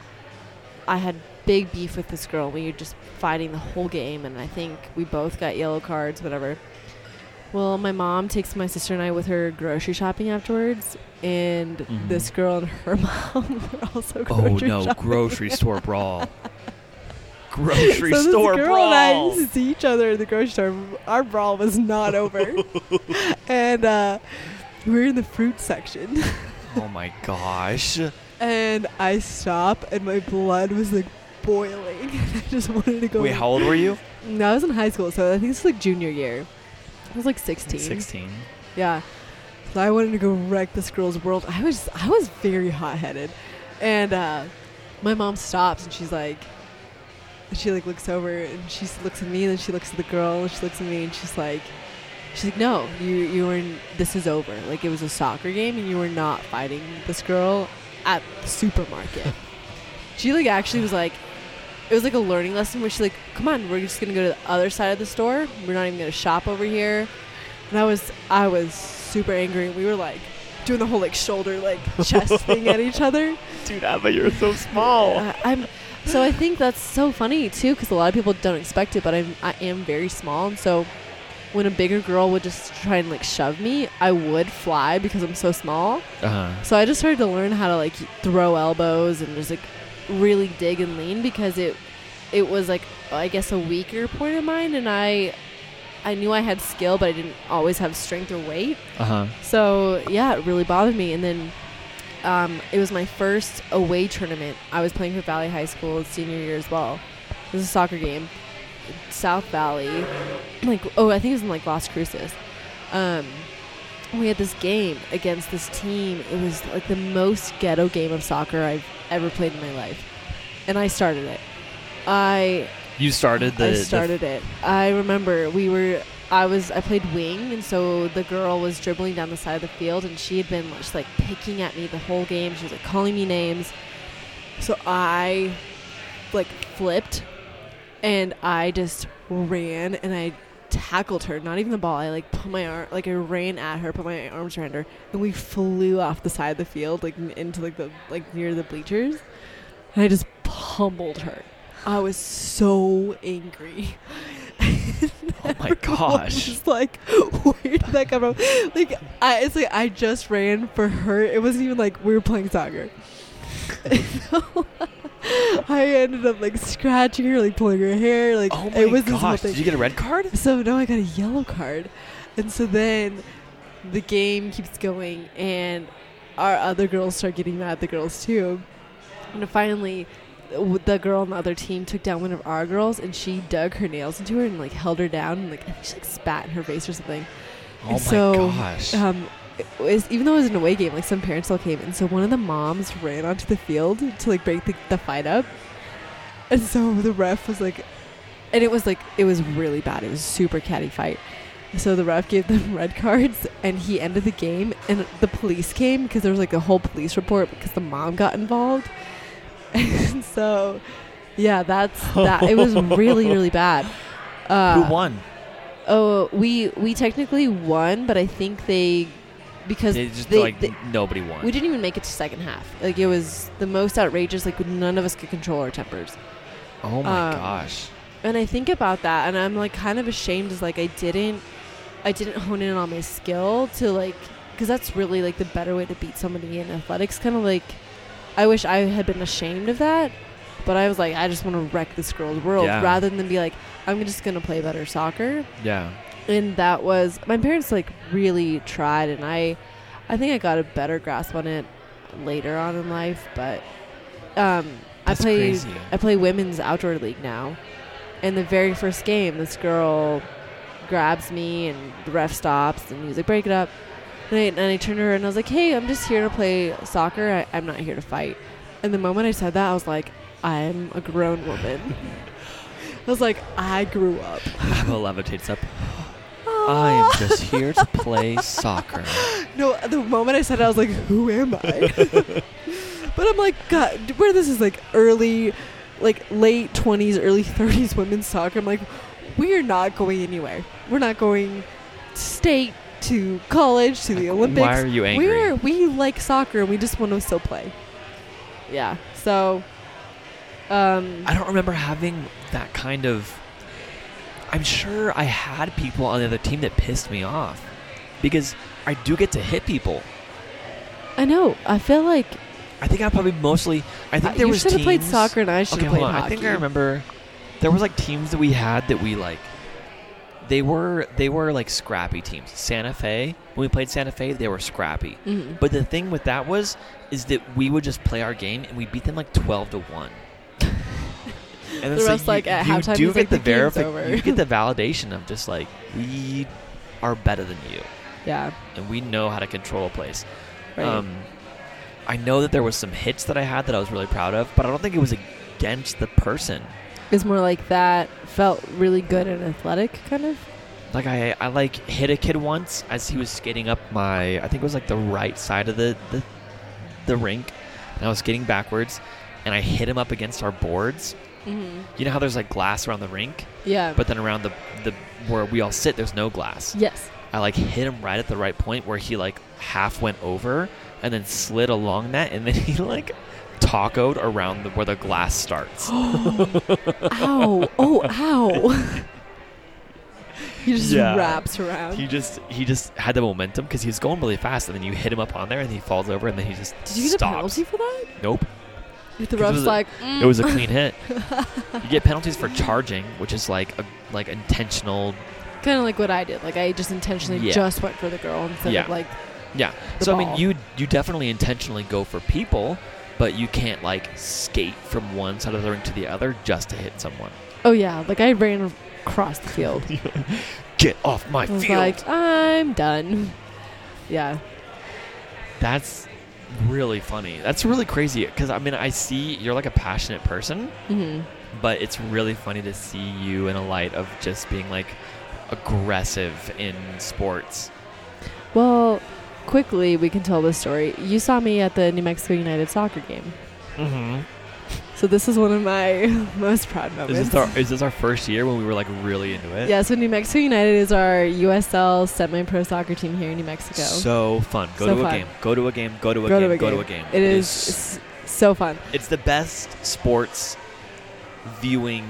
I had big beef with this girl. We were just fighting the whole game, and I think we both got yellow cards, whatever. Well, my mom takes my sister and I with her grocery shopping afterwards, and Mhm. this girl and her mom were also Oh no, shopping. grocery store brawl. Grocery so store this girl and I used to see each other in the grocery store. Our brawl was not over, and uh, we were in the fruit section. Oh my gosh. and I stop, and my blood was like boiling. I just wanted to go. Wait, how old were you? No, I was in high school, so I think it's like junior year. I was like 16. 16. Yeah. So I wanted to go wreck this girl's world. I was I was very hot headed, and uh, my mom stops and she's like, she like looks over and she looks at me and then she looks at the girl and she looks at me and she's like, she's like, no, you you were in, this is over. Like it was a soccer game and you were not fighting this girl at the supermarket. she like actually was like. It was like a learning lesson where she's like, "Come on, we're just gonna go to the other side of the store. We're not even gonna shop over here." And I was I was super angry. We were like doing the whole like shoulder like chest thing at each other. Dude, Abba, you're so small. Uh, I'm so I think that's so funny too because a lot of people don't expect it, but I'm I am very small, and so when a bigger girl would just try and like shove me, I would fly because I'm so small. Uh-huh. So I just started to learn how to like throw elbows and just like really dig and lean because it it was like I guess a weaker point of mine, and I I knew I had skill, but I didn't always have strength or weight. Uh-huh. So yeah, it really bothered me. And then um, it was my first away tournament. I was playing for Valley High School senior year as well. It was a soccer game, South Valley. Like oh, I think it was in like Las Cruces. Um, we had this game against this team. It was like the most ghetto game of soccer I've ever played in my life, and I started it. I You started the I the- started it. I remember we were. I was. I played wing, and so the girl was dribbling down the side of the field, and she had been just like picking at me the whole game. She was like calling me names. So I, like, flipped, and I just ran, and I tackled her. Not even the ball. I like put my arm, like I ran at her, put my arms around her, and we flew off the side of the field, like into like the like near the bleachers, and I just pummeled her. I was so angry. Oh my gosh. was like, where did that come from? Like, I, it's like I just ran for her. It wasn't even like we were playing soccer. So, I ended up like scratching her, like pulling her hair. Like Oh my it was this whole gosh. thing. Did you get a red card? So no, I got a yellow card, and so then the game keeps going, and our other girls start getting mad at the girls too, and finally. The girl on the other team took down one of our girls, and she dug her nails into her and like held her down, and like I think she like spat in her face or something. Oh my so, gosh. Um, it was, even though it was an away game, like some parents all came, and so one of the moms ran onto the field to like break the, the fight up, and so the ref was like, and it was like it was really bad. It was a super catty fight. So the ref gave them red cards, and he ended the game. And the police came because there was like a whole police report because the mom got involved. And so, yeah, that's that. It was really really bad. Uh, Who won? Oh, we we technically won, but I think they because They just they, like they- nobody won. we didn't even make it to second half. Like it was the most outrageous. Like none of us could control our tempers. Oh my Um, gosh. and I think about that, and I'm like kind of ashamed. Is like I didn't, I didn't hone in on my skill to like, because that's really like the better way to beat somebody in athletics. Kind of like, I wish I had been ashamed of that, but I was like, I just want to wreck this girl's world Yeah. rather than be like, I'm just gonna play better soccer. Yeah. And that was my parents like really tried, and I, I think I got a better grasp on it later on in life, but. Um, I play crazy. I play women's outdoor league now. And the very first game, this girl grabs me and the ref stops and he's like, break it up. And I, and I turned to her and I was like, hey, I'm just here to play soccer. I, I'm not here to fight. And the moment I said that, I was like, I'm a grown woman. I was like, I grew up. Abba levitates up. Ah. I am just here to play soccer. No, the moment I said it, I was like, who am I? but I'm like, God, where this is like early, like late 20s, early 30s women's soccer. I'm like, we are not going anywhere. We're not going state, to college, to the Olympics. Why are you angry? We're, we like soccer and we just want to still play. Yeah. So, um, I don't remember having that kind of. I'm sure I had people on the other team that pissed me off because I do get to hit people. I know. I feel like I think I probably mostly. I think uh, there you was should have played soccer and I should Okay, have played hold on. hockey. I think I remember there was like teams that we had that we like. They were they were like scrappy teams. Santa Fe when we played Santa Fe, they were scrappy. Mhm. But the thing with that was is that we would just play our game and we beat them like twelve to one. And The rest, you, like, at you halftime, do get like, the, the game's verifi- you get the validation of just like we are better than you Yeah. and we know how to control a place. Right. Um, I know that there was some hits that I had that I was really proud of, but I don't think it was against the person. It's more like that felt really good and athletic, kind of. Like I, I like hit a kid once as he was skating up my, I think it was like the right side of the the, the rink, and I was skating backwards, and I hit him up against our boards. Mm-hmm. You know how there's like glass around the rink, Yeah. but then around the the where we all sit, there's no glass. yes. I like hit him right at the right point where he like half went over and then slid along that, and then he like tacoed around the, where the glass starts. ow! Oh, ow! he just Yeah. wraps around. He just he just had the momentum because he was going really fast, and then you hit him up on there, and he falls over, and then he just Did you get stops. a penalty for that? Nope, If the 'Cause it ref's was a- like, it was a mm. clean hit. You get penalties for charging, which is like a like intentional. kind of like what I did. Like I just intentionally Yeah. just went for the girl instead Yeah. of like, Yeah. The so I mean, ball. you you definitely intentionally go for people, but you can't like skate from one side of the ring to the other just to hit someone. oh yeah, like I ran across the field. Get off my I was field. like, I'm done. Yeah. That's really funny. That's really crazy because I mean, I see you're like a passionate person, hmm but it's really funny to see you in a light of just being like aggressive in sports. Well, quickly we can tell this story. You saw me at the New Mexico United soccer game. Mm-hmm. So this is one of my most proud moments. Is this our is this our first year when we were like really into it? Yeah, so New Mexico United is our USL semi-pro soccer team here in New Mexico. So fun. Go So to a game. Go to a game. Go to a Go to game. a go to a game. it is s- so fun. It's the best sports viewing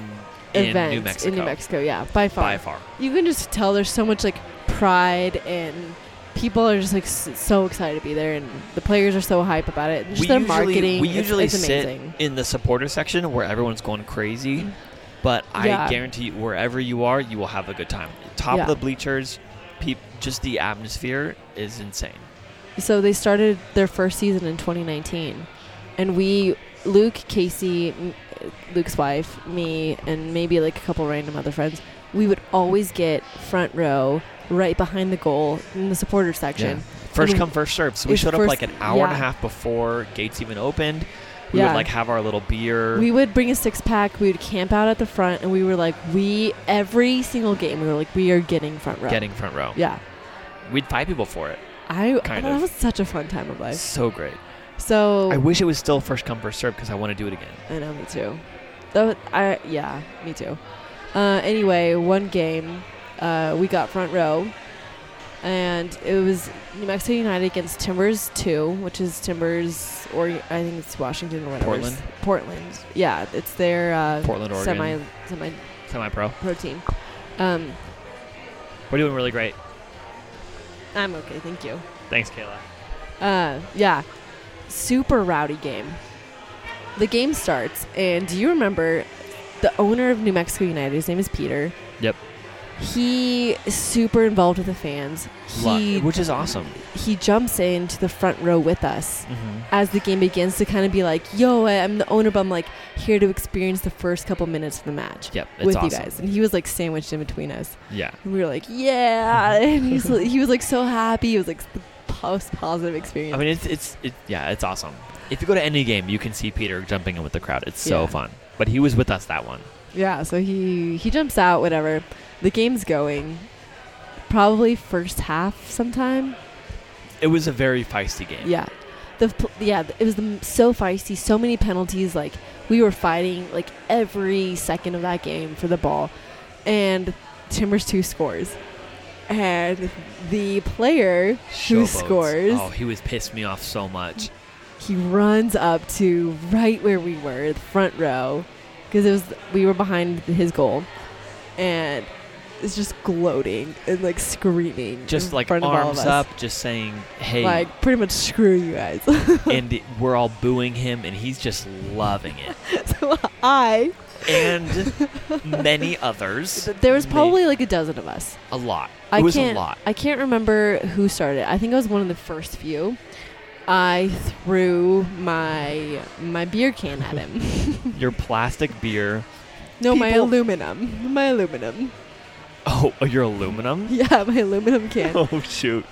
event in New Mexico. in New Mexico, yeah, by far. By far. You can just tell there's so much like pride and people are just like so excited to be there and the players are so hype about it. And just We their usually- marketing, we usually it's, sit amazing. In the supporter section where everyone's going crazy, mm-hmm. but I guarantee you, wherever you are, you will have a good time. Top Yeah. of the bleachers, peop, just the atmosphere is insane. So they started their first season in 2019, and we, Luke, Casey, Luke's wife, me, and maybe like a couple random other friends, we would always get front row, right behind the goal in the supporter section. First mean, come, first serve. So we showed up like an hour and a half before gates even opened. We Yeah. would like have our little beer. We would bring a six pack. We would camp out at the front, and we were like, we every single game, we were like, we are getting front row. getting front row. yeah. We'd fight people for it. I Kind that was such a fun time of life. So great. So I wish it was still first come first serve because I want to do it again. I know, me too. Though I yeah, me too. Uh, anyway, one game, uh, we got front row, and it was New Mexico United against Timbers Two, which is Timbers, or I think it's Washington or whatever. Portland? Portland. Yeah, it's their uh, Portland, Oregon. semi semi Semi-pro. pro team. Um, We're doing really great. I'm okay, thank you. Thanks, Kayla. Uh, yeah, super rowdy game. The game starts, and do you remember the owner of New Mexico United? His name is Peter. Yep. He is super involved with the fans. Lo- He which is awesome. he jumps into the front row with us Mm-hmm. as the game begins to kind of be like, "Yo, I- I'm the owner, but I'm like here to experience the first couple minutes of the match Yep, it's with awesome. you guys." And he was like sandwiched in between us, Yeah. and we were like, "Yeah!" And he's he was like so happy. It was like the most positive experience. I mean, it's it's it, yeah, it's awesome. If you go to any game, you can see Peter jumping in with the crowd. It's so Yeah. fun. But he was with us that one. Yeah, so he he jumps out, whatever. The game's going. Probably first half sometime. It was a very feisty game. Yeah, the pl- yeah it was the, so feisty. So many penalties. Like we were fighting like every second of that game for the ball, and Timbers two scores, and the player who scores Oh, he was pissed me off so much. he runs up to right where we were, the front row, because it was we were behind his goal, and is just gloating and like screaming, Just like front of all of arms up, just saying, "Hey," like pretty much screw you guys. and it- we're all booing him, and he's just loving it. so I, And many others. there was probably like a dozen of us. a lot. I was can't, a lot. I can't remember who started. I think I was one of the first few. I threw my my beer can at him. Your plastic beer. no, my aluminum. My aluminum. Oh, your aluminum. Yeah, my aluminum can. Oh shoot.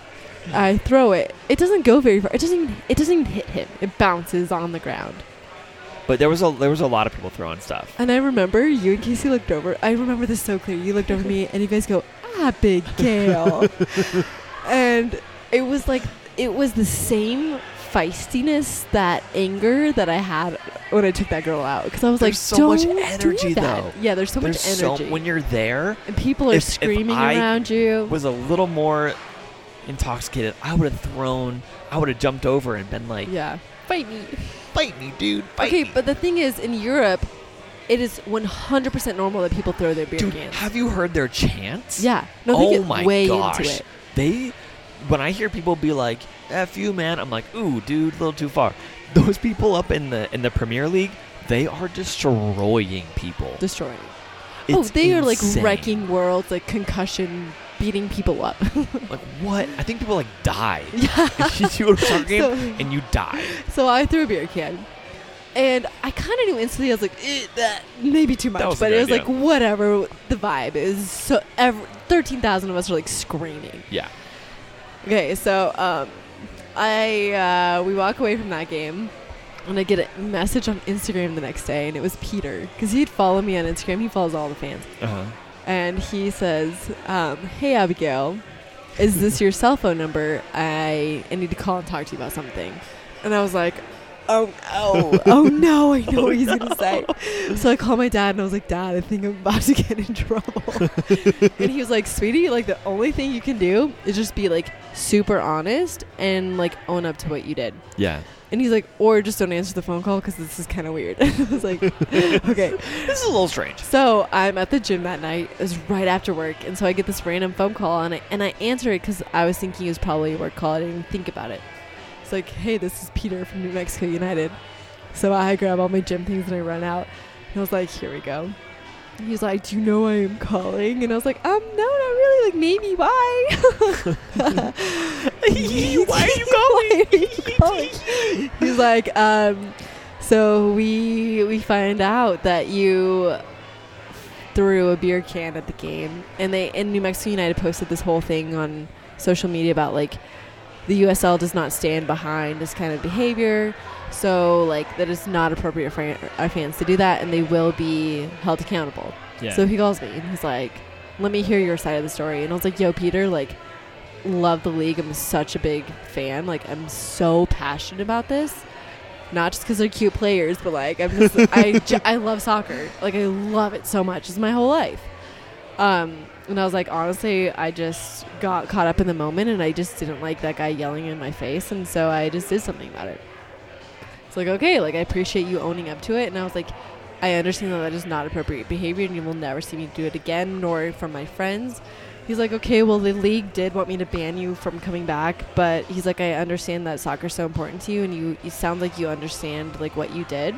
I throw it. It doesn't go very far. It doesn't. Even, it doesn't even hit him. It bounces on the ground. But there was a there was a lot of people throwing stuff. And I remember you and Casey looked over. I remember this so clear. You looked over me, and you guys go, "Ah, Big Gail," and it was like it was the same feistiness, that anger that I had when I took that girl out. Because I was like, so much "Don't do energy, that." though. Yeah, there's so There's much so energy, when you're there and people are if- if screaming I around you. was a little more intoxicated, I would have thrown. I would have jumped over and been like, yeah, fight me. "Fight me, dude! Fight okay, me!" but the thing is, in Europe, it is 100% normal that people throw their beer dude, cans. have you heard their chants? yeah, no, oh my gosh. They, when I hear people be like, "F you, man," I'm like, "Ooh, dude, a little too far." Those people up in the in the Premier League, they are destroying people. Destroying. oh, It's they are like wrecking worlds, like concussion, beating people up. Like what? I think people like die. yeah. you go to a soccer game So- and you die. So I threw a beer can. And I kind of knew instantly. I was like, eh, that maybe too much, but it was like whatever. The vibe is so. Every, Thirteen thousand of us are like screaming. Yeah. Okay, so um, I uh, we walk away from that game, and I get a message on Instagram the next day, and it was Peter because he'd follow me on Instagram. He follows all the fans, Uh huh. and he says, um, "Hey Abigail, is this your cell phone number? I, I need to call and talk to you about something." And I was like. Oh no! Oh no! I know what he's gonna say. So I called my dad and I was like, "Dad, I think I'm about to get in trouble." and he was like, "Sweetie, like the only thing you can do is just be like super honest and like own up to what you did." Yeah. And he's like, "Or just don't answer the phone call because this is kind of weird." I was like, "Okay." This is a little strange. So I'm at the gym that night. It was right after work, and so I get this random phone call, and I and I answer it because I was thinking it was probably a work call. I didn't even think about it. It's like, "Hey, this is Peter from New Mexico United." So I grab all my gym things and I run out. And I was like, "Here we go." And he's like, "Do you know I am calling?" And I was like, "Um, no, not really. Like maybe. Why?" Why are you you calling? He's like, um, so we we find out that you threw a beer can at the game, and they and New Mexico United posted this whole thing on social media about like the USL does not stand behind this kind of behavior. So like that is not appropriate for our fans to do that, and they will be held accountable. Yeah. So he calls me and he's like, "Let me hear your side of the story." And I was like, "Yo, Peter, like, love the league. I'm such a big fan. Like, I'm so passionate about this. Not just because they're cute players, but like, I'm just, I, j- I love soccer. Like, I love it so much. It's my whole life." Um, and I was like, honestly, I just got caught up in the moment, and I just didn't like that guy yelling in my face, and so I just did something about it. It's like, okay, like I appreciate you owning up to it, and I was like, I understand that that is not appropriate behavior, and you will never see me do it again, nor from my friends. He's like, okay, well, the league did want me to ban you from coming back, but he's like, I understand that soccer's so important to you, and you, you sound like you understand like what you did,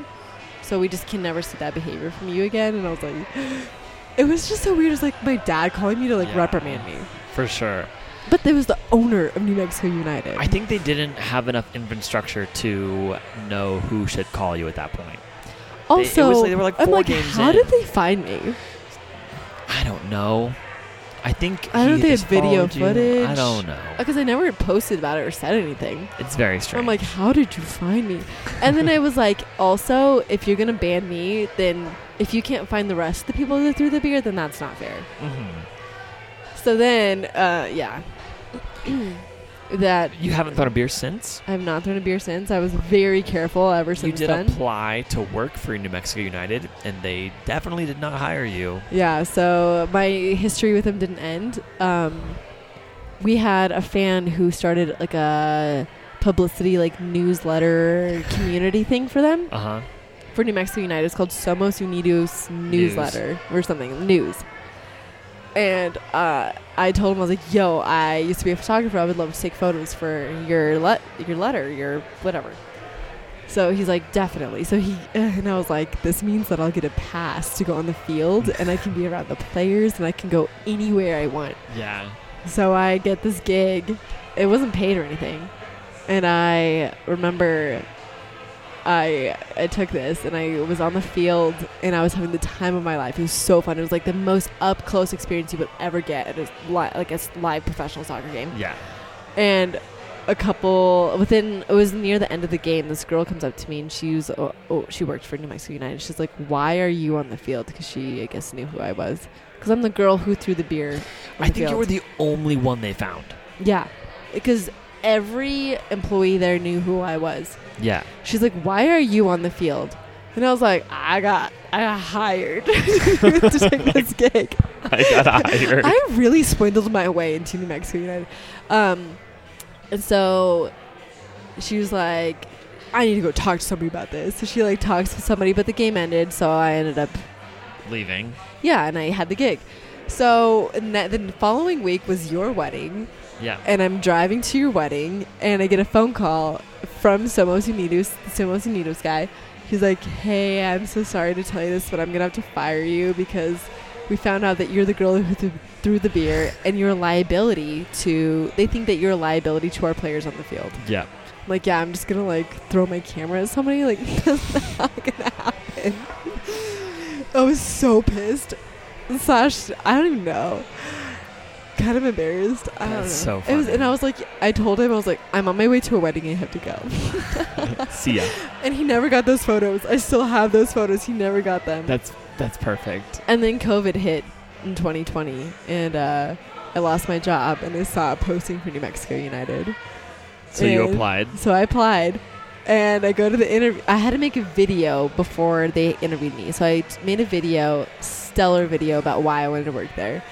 so we just can never see that behavior from you again. And I was like, it was just so weird. It's like my dad calling me to like Yeah. reprimand me, For sure. but there was the owner of New Mexico United. I think they didn't have enough infrastructure to know who should call you at that point. also, was like- they were, like, I'm four like, games how in. did they find me? I don't know. I think I don't know if they had video footage. I don't know. Because I never posted about it or said anything. It's very strange. I'm like, how did you find me? And then I was like, also, if you're gonna ban me, then if you can't find the rest of the people that threw the beer, then that's not fair. Mhm. So then, uh, yeah, that you haven't thrown a beer since. I have not thrown a beer since. I was very careful ever since. You did then. apply to work for New Mexico United, and they definitely did not hire you. Yeah, so my history with them didn't end. Um, we had a fan who started like a publicity, like newsletter community thing for them Uh huh. for New Mexico United. It's called Somos Unidos newsletter or something news. And uh, I told him I was like, "Yo, I used to be a photographer. I would love to take photos for your let your letter, your whatever." So he's like, "Definitely." So he and I was like, "This means that I'll get a pass to go on the field, and I can be around the players, and I can go anywhere I want." Yeah. So I get this gig. It wasn't paid or anything. And I remember I I took this and I was on the field and I was having the time of my life. It was so fun. It was like the most up close experience you would ever get at a li- like a live professional soccer game. Yeah. And a couple within it was near the end of the game. This girl comes up to me and she was oh, oh she worked for New Mexico United. She's like, "Why are you on the field?" Because she I guess knew who I was. Because I'm the girl who threw the beer. I the think you were the only one they found. Yeah, because every employee there knew who I was. Yeah. She's like, "Why are you on the field?" And I was like, "I got, I got hired to take this gig." I got hired. I really swindled my way into New Mexico United, um, and so she was like, "I need to go talk to somebody about this." So she like talks to somebody, but the game ended, so I ended up Leaving. yeah, and I had the gig. So the following week was your wedding Yeah. and I'm driving to your wedding, and I get a phone call from Somos Unidos, the Somos Unidos guy. He's like, "Hey, I'm so sorry to tell you this, but I'm gonna have to fire you because we found out that you're the girl who th- threw the beer, and you're a liability to. They think that you're a liability to our players on the field." Yeah. I'm like, yeah, I'm just gonna like throw my camera at somebody. Like, that's not gonna happen. I was so pissed. Slash, I don't even know. Kind of embarrassed. I don't know. That's so It was, funny. and I was like, I told him I was like, I'm on my way to a wedding. I have to go. See ya. and he never got those photos. I still have those photos. He never got them. That's that's perfect. and then COVID hit in 2020, and uh, I lost my job, and I saw a posting for New Mexico United. So you applied. So I applied, and I go to the interview. I had to make a video before they interviewed me. So I t- made a video, stellar video about why I wanted to work there.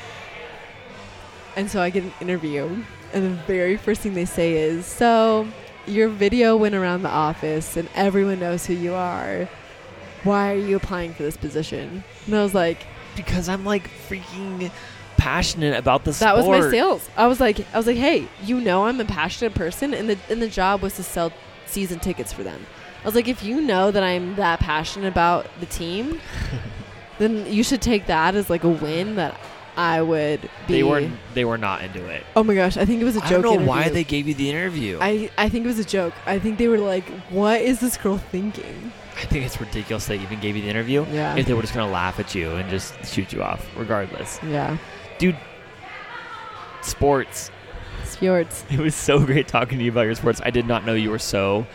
And so I get an interview, and the very first thing they say is, "So your video went around the office, and everyone knows who you are. Why are you applying for this position?" And I was like, Because I'm like freaking passionate about the that sport. was my sales. I was like, I was like, hey, you know, I'm a passionate person, and the and the job was to sell season tickets for them. I was like, if you know that I'm that passionate about the team, then you should take that as like a win that I would be. They were they were not into it. oh my gosh, I think it was a joke. I don't know why they gave you the interview. I, I I think it was a joke. I think they were like, what is this girl thinking? I think it's ridiculous they even gave you the interview. Yeah. If they were just gonna laugh at you and just shoot you off, regardless. yeah. Dude. Sports. Sports. It was so great talking to you about your sports. I did not know you were so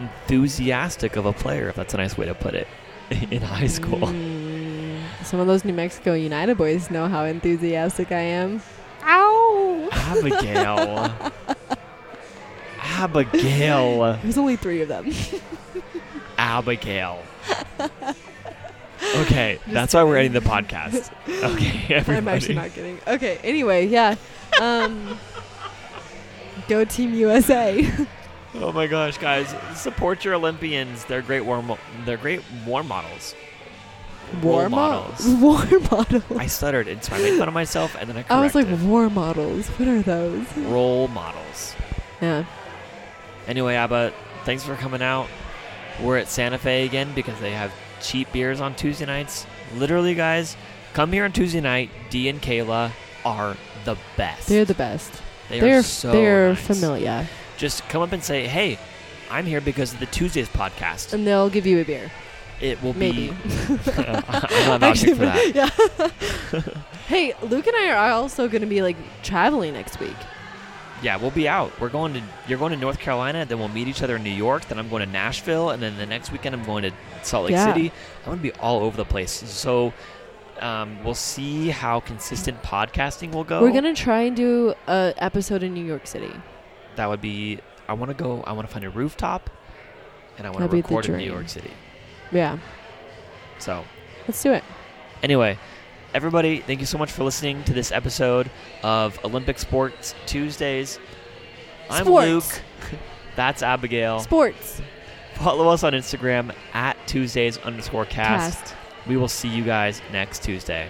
enthusiastic of a player, if that's a nice way to put it, in high school. Mm, some of those New Mexico United boys know how enthusiastic I am. Ow! Abigail. Abigail. There's only three of them. Abigail. Okay, Just that's why we're ending the podcast. Okay, everybody. I'm actually not kidding. Okay. Anyway, yeah. Um, go Team USA. Oh my gosh, guys! Support your Olympians. They're great war. Mo- they're great war models. War mo- models. War models. I stuttered, and so I made fun of myself, and then I I was like, corrected. war models. What are those? role models. Yeah. Anyway, Abba, thanks for coming out. We're at Santa Fe again because they have cheap beers on Tuesday nights. Literally, guys, come here on Tuesday night. Dee and Kayla are the best. They're the best. They They're are so they're nice. familiar, Just come up and say, "Hey, I'm here because of the Tuesdays podcast." and they'll give you a beer. It will Maybe. be. I'm not vouching for that. Yeah. hey, Luke and I are also going to be like traveling next week. Yeah, we'll be out. We're going to. You're going to North Carolina. Then we'll meet each other in New York. Then I'm going to Nashville, and then the next weekend I'm going to Salt Lake Yeah. City. I'm going to be all over the place. So. Um, we'll see how consistent podcasting will go. We're gonna try and do a episode in New York City. That would be. I want to go. I want to find a rooftop, and I want to record in New. York City. Yeah, So let's do it. Anyway, everybody, thank you so much for listening to this episode of Olympic Sports Tuesdays. I'm Sports. Luke. That's Abigail. Sports Follow us on Instagram at Tuesdays underscore cast. cast. We will see you guys next Tuesday.